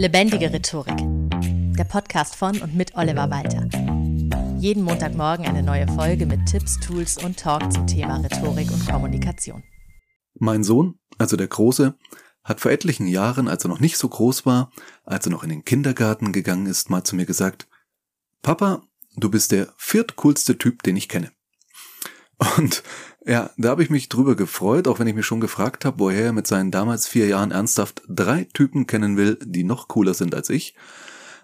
Lebendige Rhetorik. Der Podcast von und mit Oliver Walter. Jeden Montagmorgen eine neue Folge mit Tipps, Tools und Talk zum Thema Rhetorik und Kommunikation. Mein Sohn, also der Große, hat vor etlichen Jahren, als er noch nicht so groß war, als er noch in den Kindergarten gegangen ist, mal zu mir gesagt, Papa, du bist der viertcoolste Typ, den ich kenne. Und ja, da habe ich mich drüber gefreut, auch wenn ich mich schon gefragt habe, woher er mit seinen damals vier Jahren ernsthaft drei Typen kennen will, die noch cooler sind als ich.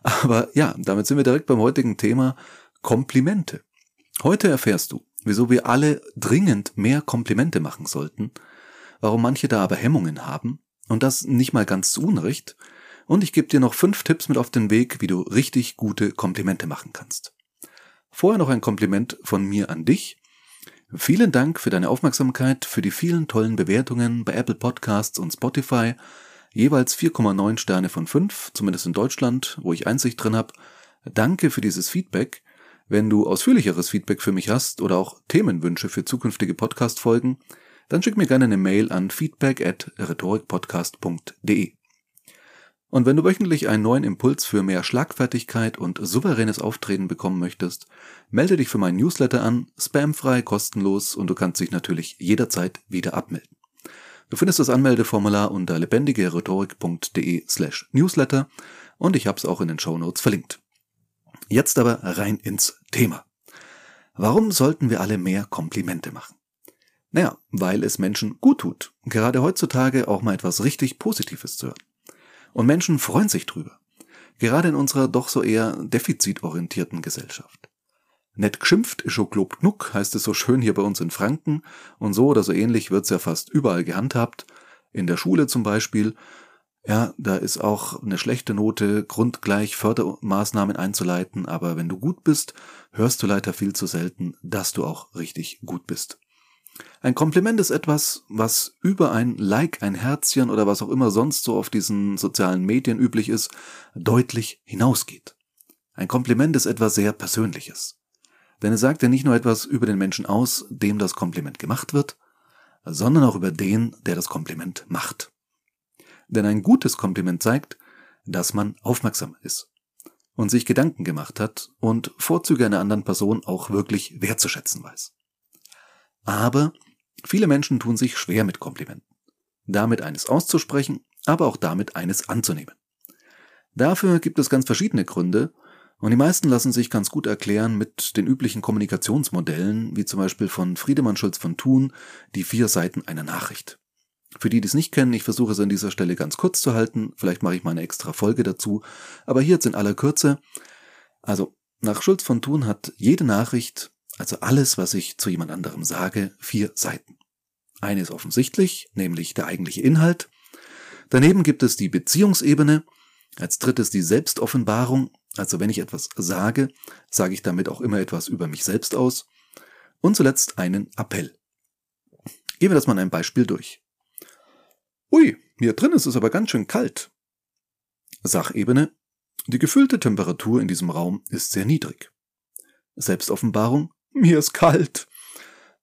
Aber ja, damit sind wir direkt beim heutigen Thema Komplimente. Heute erfährst du, wieso wir alle dringend mehr Komplimente machen sollten, warum manche da aber Hemmungen haben und das nicht mal ganz zu Unrecht. Und ich gebe dir noch fünf Tipps mit auf den Weg, wie du richtig gute Komplimente machen kannst. Vorher noch ein Kompliment von mir an dich. Vielen Dank für deine Aufmerksamkeit, für die vielen tollen Bewertungen bei Apple Podcasts und Spotify. Jeweils 4,9 Sterne von 5, zumindest in Deutschland, wo ich Einsicht drin habe. Danke für dieses Feedback. Wenn du ausführlicheres Feedback für mich hast oder auch Themenwünsche für zukünftige Podcast-Folgen, dann schick mir gerne eine Mail an feedback at rhetorikpodcast.de. Und wenn du wöchentlich einen neuen Impuls für mehr Schlagfertigkeit und souveränes Auftreten bekommen möchtest, melde dich für meinen Newsletter an, spamfrei, kostenlos und du kannst dich natürlich jederzeit wieder abmelden. Du findest das Anmeldeformular unter lebendigerhetorik.de slash newsletter und ich habe es auch in den Show Notes verlinkt. Jetzt aber rein ins Thema. Warum sollten wir alle mehr Komplimente machen? Naja, weil es Menschen gut tut, gerade heutzutage auch mal etwas richtig Positives zu hören. Und Menschen freuen sich drüber. Gerade in unserer doch so eher defizitorientierten Gesellschaft. Nett geschimpft ist schon glob genug, heißt es so schön hier bei uns in Franken. Und so oder so ähnlich wird's ja fast überall gehandhabt. In der Schule zum Beispiel. Ja, da ist auch eine schlechte Note grundgleich Fördermaßnahmen einzuleiten, aber wenn du gut bist, hörst du leider viel zu selten, dass du auch richtig gut bist. Ein Kompliment ist etwas, was über ein Like, ein Herzchen oder was auch immer sonst so auf diesen sozialen Medien üblich ist, deutlich hinausgeht. Ein Kompliment ist etwas sehr Persönliches. Denn es sagt ja nicht nur etwas über den Menschen aus, dem das Kompliment gemacht wird, sondern auch über den, der das Kompliment macht. Denn ein gutes Kompliment zeigt, dass man aufmerksam ist und sich Gedanken gemacht hat und Vorzüge einer anderen Person auch wirklich wertzuschätzen weiß. Aber viele Menschen tun sich schwer mit Komplimenten. Damit eines auszusprechen, aber auch damit eines anzunehmen. Dafür gibt es ganz verschiedene Gründe, und die meisten lassen sich ganz gut erklären mit den üblichen Kommunikationsmodellen, wie zum Beispiel von Friedemann Schulz von Thun, die vier Seiten einer Nachricht. Für die, die es nicht kennen, ich versuche es an dieser Stelle ganz kurz zu halten, vielleicht mache ich mal eine extra Folge dazu, aber hier jetzt in aller Kürze. Also, nach Schulz von Thun hat jede Nachricht also alles, was ich zu jemand anderem sage, vier Seiten. Eine ist offensichtlich, nämlich der eigentliche Inhalt. Daneben gibt es die Beziehungsebene. Als drittes die Selbstoffenbarung. Also wenn ich etwas sage, sage ich damit auch immer etwas über mich selbst aus. Und zuletzt einen Appell. Gehen wir das mal einem Beispiel durch. Ui, hier drin ist es aber ganz schön kalt. Sachebene. Die gefühlte Temperatur in diesem Raum ist sehr niedrig. Selbstoffenbarung. Mir ist kalt.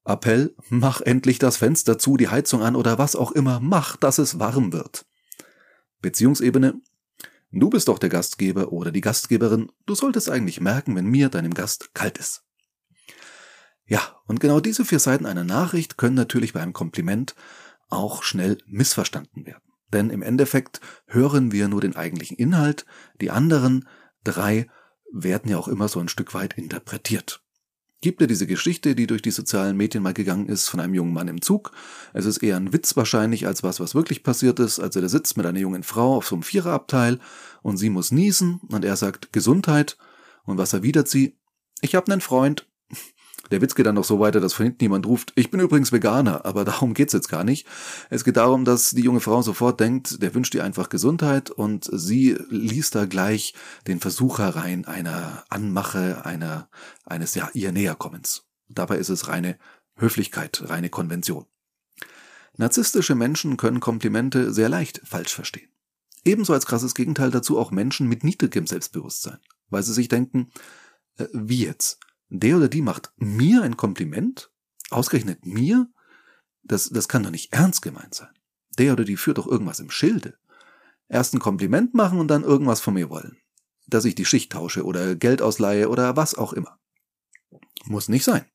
Appell, mach endlich das Fenster zu, die Heizung an oder was auch immer, mach, dass es warm wird. Beziehungsebene, du bist doch der Gastgeber oder die Gastgeberin, du solltest eigentlich merken, wenn mir, deinem Gast, kalt ist. Ja, und genau diese vier Seiten einer Nachricht können natürlich bei einem Kompliment auch schnell missverstanden werden. Denn im Endeffekt hören wir nur den eigentlichen Inhalt, die anderen drei werden ja auch immer so ein Stück weit interpretiert gibt ja diese Geschichte, die durch die sozialen Medien mal gegangen ist, von einem jungen Mann im Zug. Es ist eher ein Witz wahrscheinlich als was, was wirklich passiert ist. Also der sitzt mit einer jungen Frau auf so einem Viererabteil und sie muss niesen und er sagt Gesundheit. Und was erwidert sie? Ich habe einen Freund. Der Witz geht dann noch so weiter, dass von hinten jemand ruft, ich bin übrigens Veganer, aber darum geht's jetzt gar nicht. Es geht darum, dass die junge Frau sofort denkt, der wünscht ihr einfach Gesundheit und sie liest da gleich den Versuch herein einer Anmache, einer, eines ja ihr Näherkommens. Dabei ist es reine Höflichkeit, reine Konvention. Narzisstische Menschen können Komplimente sehr leicht falsch verstehen. Ebenso als krasses Gegenteil dazu auch Menschen mit niedrigem Selbstbewusstsein, weil sie sich denken, äh, wie jetzt? Der oder die macht mir ein Kompliment, ausgerechnet mir, das, das kann doch nicht ernst gemeint sein. Der oder die führt doch irgendwas im Schilde. Erst ein Kompliment machen und dann irgendwas von mir wollen. Dass ich die Schicht tausche oder Geld ausleihe oder was auch immer. Muss nicht sein.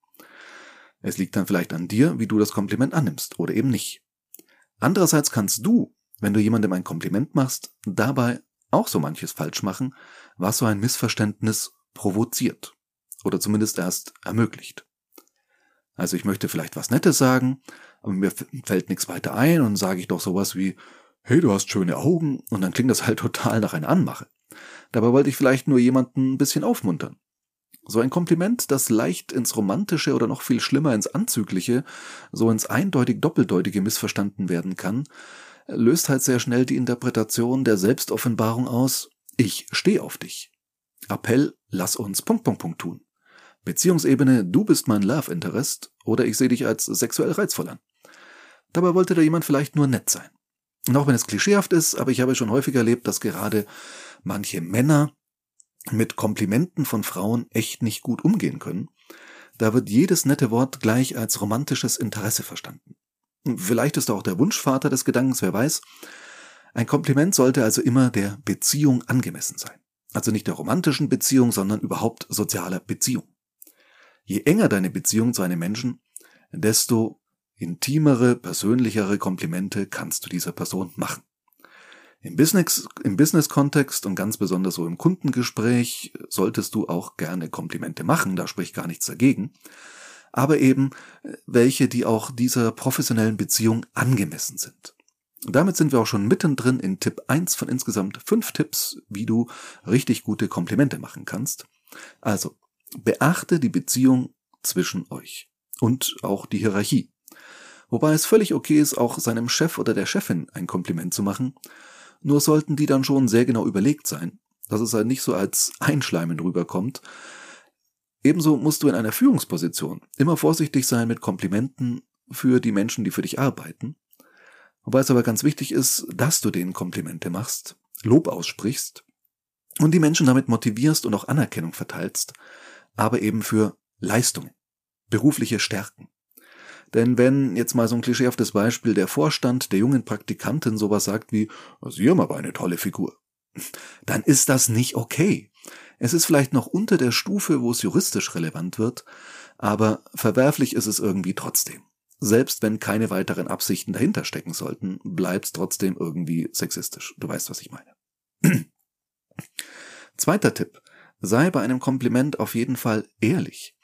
Es liegt dann vielleicht an dir, wie du das Kompliment annimmst oder eben nicht. Andererseits kannst du, wenn du jemandem ein Kompliment machst, dabei auch so manches falsch machen, was so ein Missverständnis provoziert oder zumindest erst ermöglicht. Also ich möchte vielleicht was Nettes sagen, aber mir fällt nichts weiter ein und sage ich doch sowas wie, hey, du hast schöne Augen und dann klingt das halt total nach einer Anmache. Dabei wollte ich vielleicht nur jemanden ein bisschen aufmuntern. So ein Kompliment, das leicht ins Romantische oder noch viel schlimmer ins Anzügliche, so ins eindeutig Doppeldeutige missverstanden werden kann, löst halt sehr schnell die Interpretation der Selbstoffenbarung aus, ich stehe auf dich. Appell, lass uns Punkt, Punkt, Punkt tun. Beziehungsebene, du bist mein Love Interest oder ich sehe dich als sexuell reizvoll an. Dabei wollte da jemand vielleicht nur nett sein. Und auch wenn es klischeehaft ist, aber ich habe schon häufig erlebt, dass gerade manche Männer mit Komplimenten von Frauen echt nicht gut umgehen können. Da wird jedes nette Wort gleich als romantisches Interesse verstanden. Vielleicht ist auch der Wunschvater des Gedankens, wer weiß. Ein Kompliment sollte also immer der Beziehung angemessen sein. Also nicht der romantischen Beziehung, sondern überhaupt sozialer Beziehung. Je enger deine Beziehung zu einem Menschen, desto intimere, persönlichere Komplimente kannst du dieser Person machen. Im Business, im Business-Kontext und ganz besonders so im Kundengespräch solltest du auch gerne Komplimente machen, da spricht gar nichts dagegen. Aber eben welche, die auch dieser professionellen Beziehung angemessen sind. damit sind wir auch schon mittendrin in Tipp 1 von insgesamt fünf Tipps, wie du richtig gute Komplimente machen kannst. Also, Beachte die Beziehung zwischen euch und auch die Hierarchie. Wobei es völlig okay ist, auch seinem Chef oder der Chefin ein Kompliment zu machen, nur sollten die dann schon sehr genau überlegt sein, dass es halt nicht so als Einschleimen rüberkommt. Ebenso musst du in einer Führungsposition immer vorsichtig sein mit Komplimenten für die Menschen, die für dich arbeiten. Wobei es aber ganz wichtig ist, dass du denen Komplimente machst, Lob aussprichst und die Menschen damit motivierst und auch Anerkennung verteilst, aber eben für Leistungen, berufliche Stärken. Denn wenn jetzt mal so ein klischeehaftes Beispiel der Vorstand der jungen Praktikantin sowas sagt wie, Sie haben aber eine tolle Figur, dann ist das nicht okay. Es ist vielleicht noch unter der Stufe, wo es juristisch relevant wird, aber verwerflich ist es irgendwie trotzdem. Selbst wenn keine weiteren Absichten dahinter stecken sollten, bleibt es trotzdem irgendwie sexistisch. Du weißt, was ich meine. Zweiter Tipp sei bei einem Kompliment auf jeden Fall ehrlich.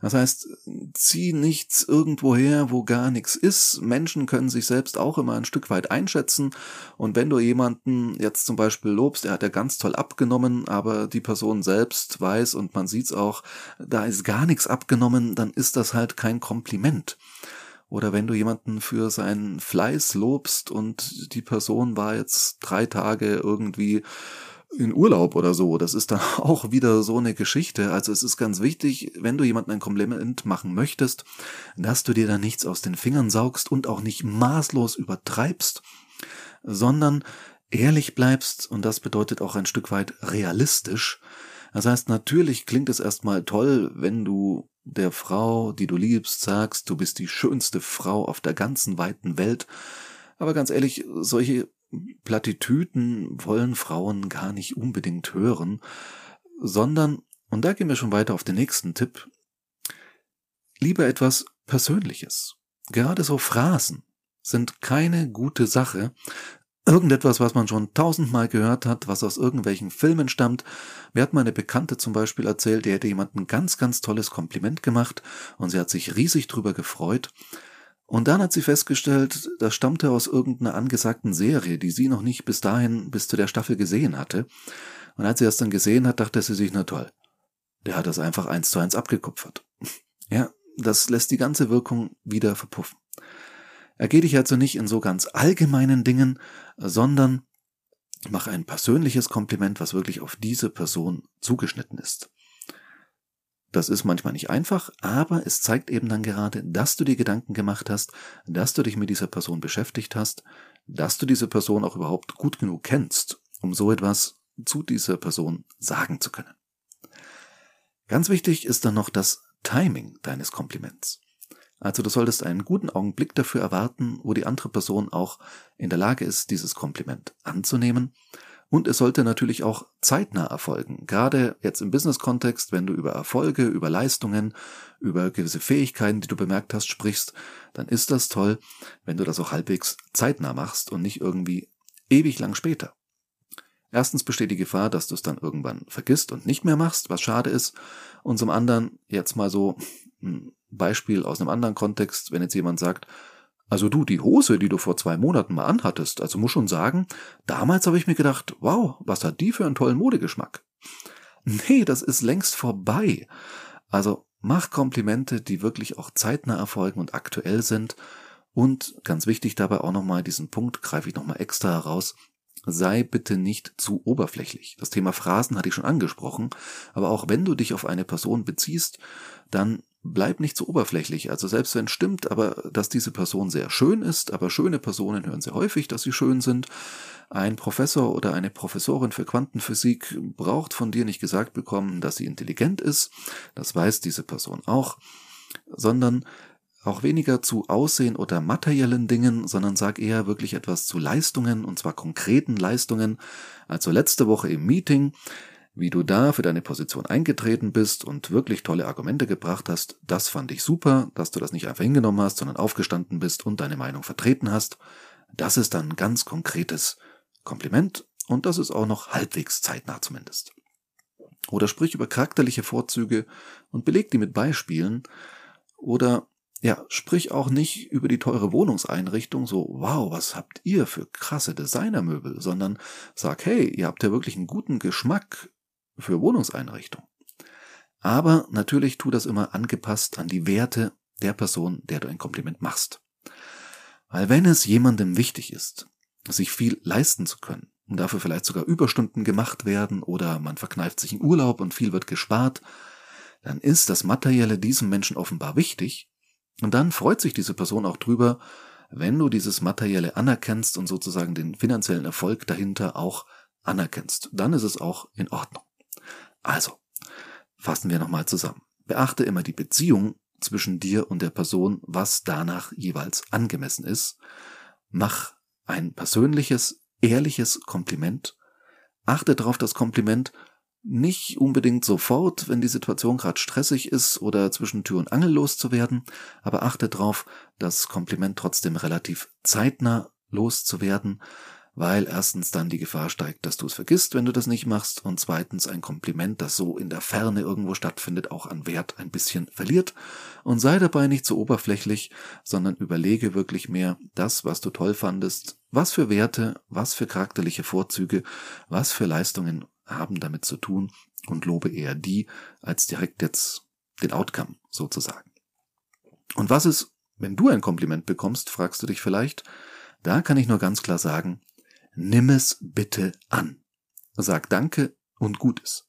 Das heißt, zieh nichts irgendwo her, wo gar nichts ist. Menschen können sich selbst auch immer ein Stück weit einschätzen. Und wenn du jemanden jetzt zum Beispiel lobst, er hat ja ganz toll abgenommen, aber die Person selbst weiß und man sieht's auch, da ist gar nichts abgenommen, dann ist das halt kein Kompliment. Oder wenn du jemanden für seinen Fleiß lobst und die Person war jetzt drei Tage irgendwie in Urlaub oder so. Das ist dann auch wieder so eine Geschichte. Also es ist ganz wichtig, wenn du jemandem ein Kompliment machen möchtest, dass du dir da nichts aus den Fingern saugst und auch nicht maßlos übertreibst, sondern ehrlich bleibst und das bedeutet auch ein Stück weit realistisch. Das heißt, natürlich klingt es erstmal toll, wenn du der Frau, die du liebst, sagst, du bist die schönste Frau auf der ganzen weiten Welt. Aber ganz ehrlich, solche Plattitüten wollen Frauen gar nicht unbedingt hören, sondern, und da gehen wir schon weiter auf den nächsten Tipp, lieber etwas Persönliches. Gerade so Phrasen sind keine gute Sache. Irgendetwas, was man schon tausendmal gehört hat, was aus irgendwelchen Filmen stammt. Mir hat meine Bekannte zum Beispiel erzählt, die hätte jemand ein ganz, ganz tolles Kompliment gemacht und sie hat sich riesig drüber gefreut. Und dann hat sie festgestellt, das stammte aus irgendeiner angesagten Serie, die sie noch nicht bis dahin, bis zu der Staffel gesehen hatte. Und als sie das dann gesehen hat, dachte sie sich, na toll, der hat das einfach eins zu eins abgekupfert. Ja, das lässt die ganze Wirkung wieder verpuffen. Ergeh dich also nicht in so ganz allgemeinen Dingen, sondern mach ein persönliches Kompliment, was wirklich auf diese Person zugeschnitten ist. Das ist manchmal nicht einfach, aber es zeigt eben dann gerade, dass du dir Gedanken gemacht hast, dass du dich mit dieser Person beschäftigt hast, dass du diese Person auch überhaupt gut genug kennst, um so etwas zu dieser Person sagen zu können. Ganz wichtig ist dann noch das Timing deines Kompliments. Also du solltest einen guten Augenblick dafür erwarten, wo die andere Person auch in der Lage ist, dieses Kompliment anzunehmen. Und es sollte natürlich auch zeitnah erfolgen. Gerade jetzt im Business-Kontext, wenn du über Erfolge, über Leistungen, über gewisse Fähigkeiten, die du bemerkt hast, sprichst, dann ist das toll, wenn du das auch halbwegs zeitnah machst und nicht irgendwie ewig lang später. Erstens besteht die Gefahr, dass du es dann irgendwann vergisst und nicht mehr machst, was schade ist. Und zum anderen, jetzt mal so ein Beispiel aus einem anderen Kontext, wenn jetzt jemand sagt, also du, die Hose, die du vor zwei Monaten mal anhattest, also muss schon sagen, damals habe ich mir gedacht, wow, was hat die für einen tollen Modegeschmack. Nee, das ist längst vorbei. Also mach Komplimente, die wirklich auch zeitnah erfolgen und aktuell sind. Und ganz wichtig dabei auch nochmal diesen Punkt, greife ich nochmal extra heraus, sei bitte nicht zu oberflächlich. Das Thema Phrasen hatte ich schon angesprochen, aber auch wenn du dich auf eine Person beziehst, dann bleib nicht zu oberflächlich. Also selbst wenn stimmt, aber dass diese Person sehr schön ist, aber schöne Personen hören sehr häufig, dass sie schön sind. Ein Professor oder eine Professorin für Quantenphysik braucht von dir nicht gesagt bekommen, dass sie intelligent ist. Das weiß diese Person auch, sondern auch weniger zu Aussehen oder materiellen Dingen, sondern sag eher wirklich etwas zu Leistungen, und zwar konkreten Leistungen. Also letzte Woche im Meeting, wie du da für deine Position eingetreten bist und wirklich tolle Argumente gebracht hast, das fand ich super, dass du das nicht einfach hingenommen hast, sondern aufgestanden bist und deine Meinung vertreten hast. Das ist dann ganz konkretes Kompliment und das ist auch noch halbwegs zeitnah zumindest. Oder sprich über charakterliche Vorzüge und beleg die mit Beispielen oder ja, sprich auch nicht über die teure Wohnungseinrichtung, so, wow, was habt ihr für krasse Designermöbel, sondern sag, hey, ihr habt ja wirklich einen guten Geschmack für Wohnungseinrichtung. Aber natürlich tu das immer angepasst an die Werte der Person, der du ein Kompliment machst. Weil wenn es jemandem wichtig ist, sich viel leisten zu können und dafür vielleicht sogar Überstunden gemacht werden oder man verkneift sich in Urlaub und viel wird gespart, dann ist das Materielle diesem Menschen offenbar wichtig und dann freut sich diese Person auch drüber, wenn du dieses Materielle anerkennst und sozusagen den finanziellen Erfolg dahinter auch anerkennst. Dann ist es auch in Ordnung. Also, fassen wir nochmal zusammen. Beachte immer die Beziehung zwischen dir und der Person, was danach jeweils angemessen ist. Mach ein persönliches, ehrliches Kompliment. Achte darauf, das Kompliment nicht unbedingt sofort, wenn die Situation gerade stressig ist oder zwischen Tür und Angel loszuwerden, aber achte darauf, das Kompliment trotzdem relativ zeitnah loszuwerden weil erstens dann die Gefahr steigt, dass du es vergisst, wenn du das nicht machst, und zweitens ein Kompliment, das so in der Ferne irgendwo stattfindet, auch an Wert ein bisschen verliert. Und sei dabei nicht so oberflächlich, sondern überlege wirklich mehr das, was du toll fandest, was für Werte, was für charakterliche Vorzüge, was für Leistungen haben damit zu tun und lobe eher die, als direkt jetzt den Outcome sozusagen. Und was ist, wenn du ein Kompliment bekommst, fragst du dich vielleicht, da kann ich nur ganz klar sagen, Nimm es bitte an. Sag Danke und Gutes.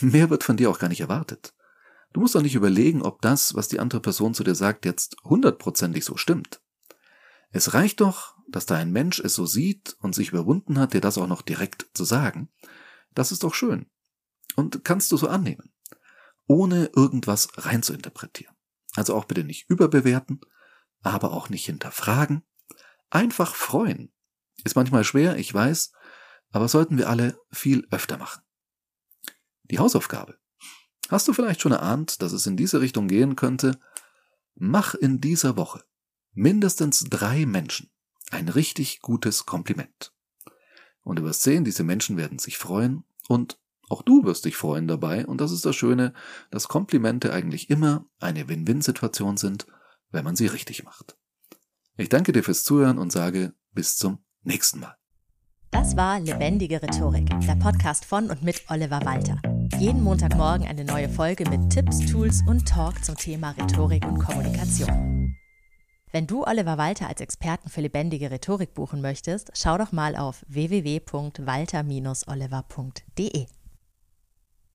Mehr wird von dir auch gar nicht erwartet. Du musst doch nicht überlegen, ob das, was die andere Person zu dir sagt, jetzt hundertprozentig so stimmt. Es reicht doch, dass da ein Mensch es so sieht und sich überwunden hat, dir das auch noch direkt zu sagen. Das ist doch schön. Und kannst du so annehmen. Ohne irgendwas reinzuinterpretieren. Also auch bitte nicht überbewerten, aber auch nicht hinterfragen. Einfach freuen ist manchmal schwer, ich weiß, aber sollten wir alle viel öfter machen. Die Hausaufgabe. Hast du vielleicht schon erahnt, dass es in diese Richtung gehen könnte? Mach in dieser Woche mindestens drei Menschen ein richtig gutes Kompliment. Und du wirst sehen, diese Menschen werden sich freuen und auch du wirst dich freuen dabei. Und das ist das Schöne, dass Komplimente eigentlich immer eine Win-Win-Situation sind, wenn man sie richtig macht. Ich danke dir fürs Zuhören und sage bis zum nächsten Mal. Das war Lebendige Rhetorik, der Podcast von und mit Oliver Walter. Jeden Montagmorgen eine neue Folge mit Tipps, Tools und Talk zum Thema Rhetorik und Kommunikation. Wenn du Oliver Walter als Experten für lebendige Rhetorik buchen möchtest, schau doch mal auf www.walter-oliver.de.